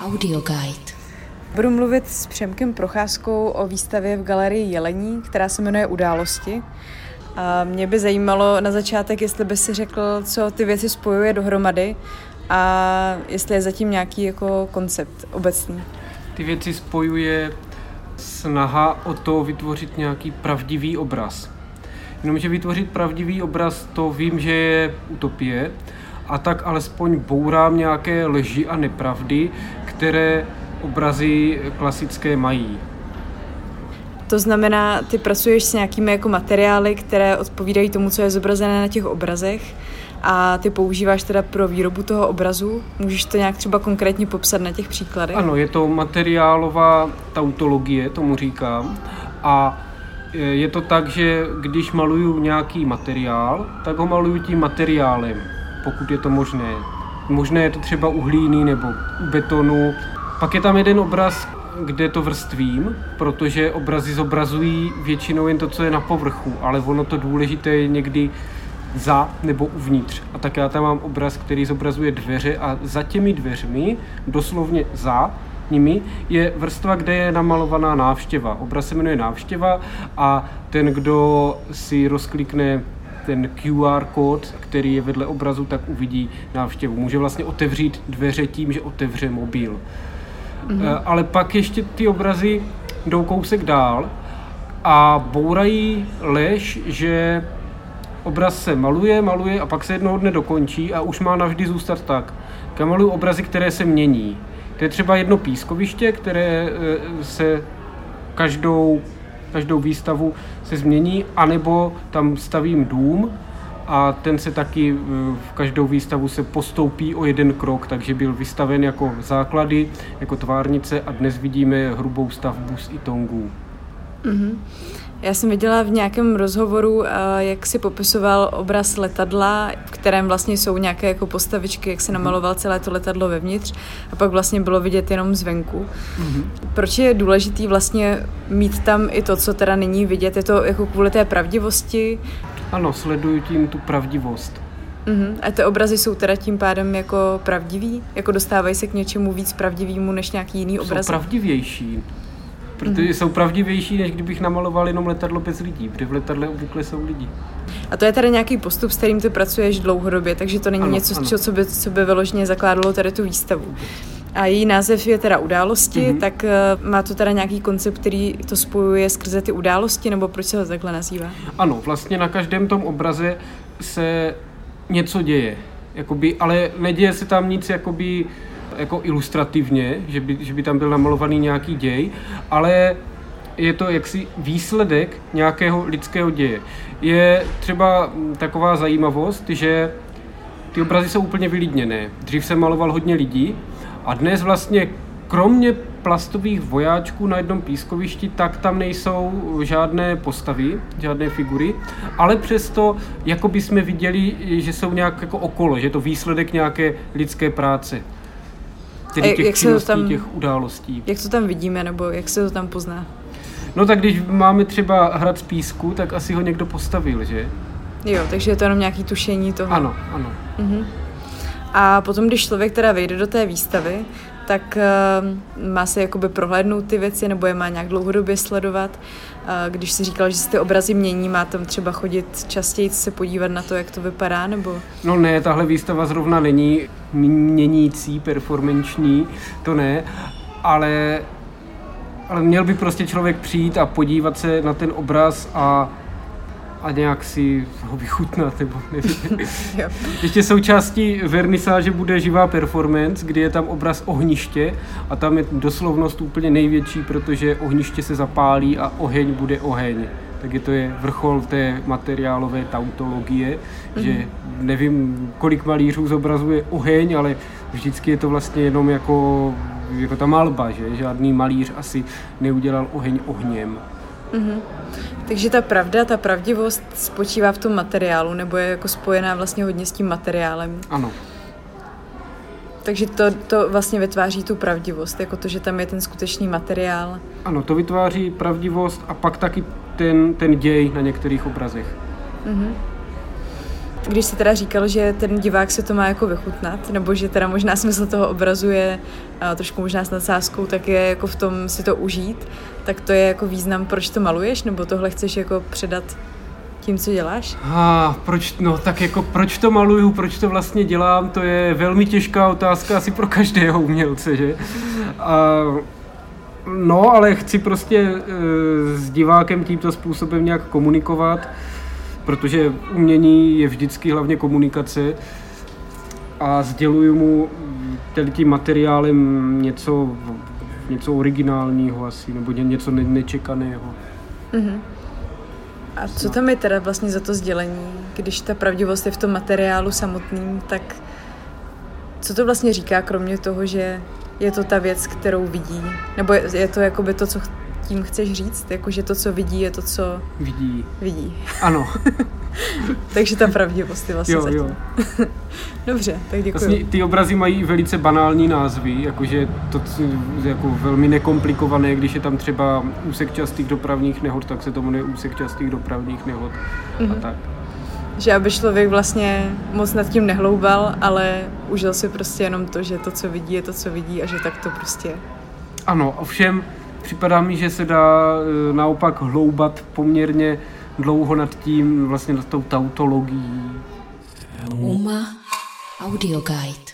Audio Guide. Budu mluvit s Přemkem Procházkou o výstavě v galerii Jelení, která se jmenuje Události. A mě by zajímalo na začátek, jestli by si řekl, co ty věci spojuje dohromady a jestli je zatím nějaký jako koncept obecný. Ty věci spojuje snaha o to vytvořit nějaký pravdivý obraz. Jenomže vytvořit pravdivý obraz, to vím, že je utopie, a tak alespoň bourám nějaké lži a nepravdy, které obrazy klasické mají. To znamená, ty pracuješ s nějakými jako materiály, které odpovídají tomu, co je zobrazené na těch obrazech a ty používáš teda pro výrobu toho obrazu. Můžeš to nějak třeba konkrétně popsat na těch příkladech? Ano, je to materiálová tautologie, tomu říkám. A je to tak, že když maluju nějaký materiál, tak ho maluju tím materiálem pokud je to možné. Možné je to třeba u hlíny nebo u betonu. Pak je tam jeden obraz, kde to vrstvím, protože obrazy zobrazují většinou jen to, co je na povrchu, ale ono to důležité je někdy za nebo uvnitř. A tak já tam mám obraz, který zobrazuje dveře a za těmi dveřmi, doslovně za nimi, je vrstva, kde je namalovaná návštěva. Obraz se jmenuje návštěva a ten, kdo si rozklikne ten QR kód, který je vedle obrazu, tak uvidí návštěvu. Může vlastně otevřít dveře tím, že otevře mobil. Mm-hmm. Ale pak ještě ty obrazy jdou kousek dál a bourají lež, že obraz se maluje, maluje a pak se jednoho dne dokončí a už má navždy zůstat tak. Já maluju obrazy, které se mění. To je třeba jedno pískoviště, které eh, se každou každou výstavu se změní, anebo tam stavím dům a ten se taky eh, v každou výstavu se postoupí o jeden krok, takže byl vystaven jako základy, jako tvárnice a dnes vidíme hrubou stavbu z itongů. Mm-hmm. Já jsem viděla v nějakém rozhovoru, eh, jak si popisoval obraz letadla, v kterém vlastně jsou nějaké jako postavičky, jak se mhm. namaloval celé to letadlo vevnitř a pak vlastně bylo vidět jenom zvenku. Mm-hmm. Proč je důležitý vlastně mít tam i to, co teda není vidět? Je to jako kvůli té pravdivosti? Ano, sleduju tím tu pravdivost. Uh-huh. A ty obrazy jsou teda tím pádem jako pravdivý? Jako dostávají se k něčemu víc pravdivému než nějaký jiný obraz? Jsou pravdivější protože mm. jsou pravdivější, než kdybych namaloval jenom letadlo bez lidí, protože v letadle obvykle jsou lidi. A to je tady nějaký postup, s kterým ty pracuješ dlouhodobě, takže to není ano, něco, ano. co by, co by vyloženě zakládalo tady tu výstavu. A její název je teda události, mm-hmm. tak uh, má to teda nějaký koncept, který to spojuje skrze ty události, nebo proč se to takhle nazývá? Ano, vlastně na každém tom obraze se něco děje, jakoby, ale neděje se tam nic jakoby jako ilustrativně, že by, že by tam byl namalovaný nějaký děj, ale je to jaksi výsledek nějakého lidského děje. Je třeba taková zajímavost, že ty obrazy jsou úplně vylidněné. Dřív se maloval hodně lidí a dnes vlastně kromě plastových vojáčků na jednom pískovišti, tak tam nejsou žádné postavy, žádné figury, ale přesto jako by jsme viděli, že jsou nějak jako okolo, že je to výsledek nějaké lidské práce tedy těch jak se to tam, těch událostí. Jak to tam vidíme, nebo jak se to tam pozná? No tak když máme třeba hrad z písku, tak asi ho někdo postavil, že? Jo, takže je to jenom nějaký tušení toho. Ano, ano. Uh-huh. A potom, když člověk teda vejde do té výstavy, tak uh, má se jakoby prohlédnout ty věci, nebo je má nějak dlouhodobě sledovat. Uh, když si říkal, že se ty obrazy mění, má tam třeba chodit častěji se podívat na to, jak to vypadá, nebo? No ne, tahle výstava zrovna není měnící, performanční, to ne, ale ale měl by prostě člověk přijít a podívat se na ten obraz a a nějak si ho vychutnat, nebo nevím. Ještě součástí vernisáže bude živá performance, kdy je tam obraz ohniště a tam je doslovnost úplně největší, protože ohniště se zapálí a oheň bude oheň. Takže to je vrchol té materiálové tautologie, mm-hmm. že mhm. nevím, kolik malířů zobrazuje oheň, ale vždycky je to vlastně jenom jako, jako ta malba, že žádný malíř asi neudělal oheň ohněm. Mm-hmm. Takže ta pravda, ta pravdivost spočívá v tom materiálu, nebo je jako spojená vlastně hodně s tím materiálem. Ano. Takže to, to vlastně vytváří tu pravdivost, jako to, že tam je ten skutečný materiál. Ano, to vytváří pravdivost a pak taky ten, ten děj na některých obrazech. Mm-hmm. Když jsi teda říkal, že ten divák se to má jako vychutnat, nebo že teda možná smysl toho obrazu je a trošku možná s nadsázkou, tak je jako v tom si to užít, tak to je jako význam, proč to maluješ, nebo tohle chceš jako předat tím, co děláš? A proč, no tak jako proč to maluju, proč to vlastně dělám, to je velmi těžká otázka asi pro každého umělce, že? A, no, ale chci prostě e, s divákem tímto způsobem nějak komunikovat, protože umění je vždycky hlavně komunikace a sděluju mu tím materiálem něco, něco originálního asi, nebo něco nečekaného. Mm-hmm. A co tam je teda vlastně za to sdělení, když ta pravdivost je v tom materiálu samotným, tak co to vlastně říká, kromě toho, že je to ta věc, kterou vidí? Nebo je to jakoby to, co tím chceš říct? Jako, že to, co vidí, je to, co... Vidí. Vidí. Ano. Takže ta pravdivost je vlastně jo, zatím. Jo. Dobře, tak děkuji. Vlastně ty obrazy mají velice banální názvy, jakože to jako velmi nekomplikované, když je tam třeba úsek častých dopravních nehod, tak se to jmenuje úsek častých dopravních nehod mm-hmm. a mhm. tak. Že aby člověk vlastně moc nad tím nehloubal, ale užil si prostě jenom to, že to, co vidí, je to, co vidí a že tak to prostě je. Ano, ovšem připadá mi, že se dá e, naopak hloubat poměrně dlouho nad tím, vlastně nad tou tautologií. Uma Audio Guide.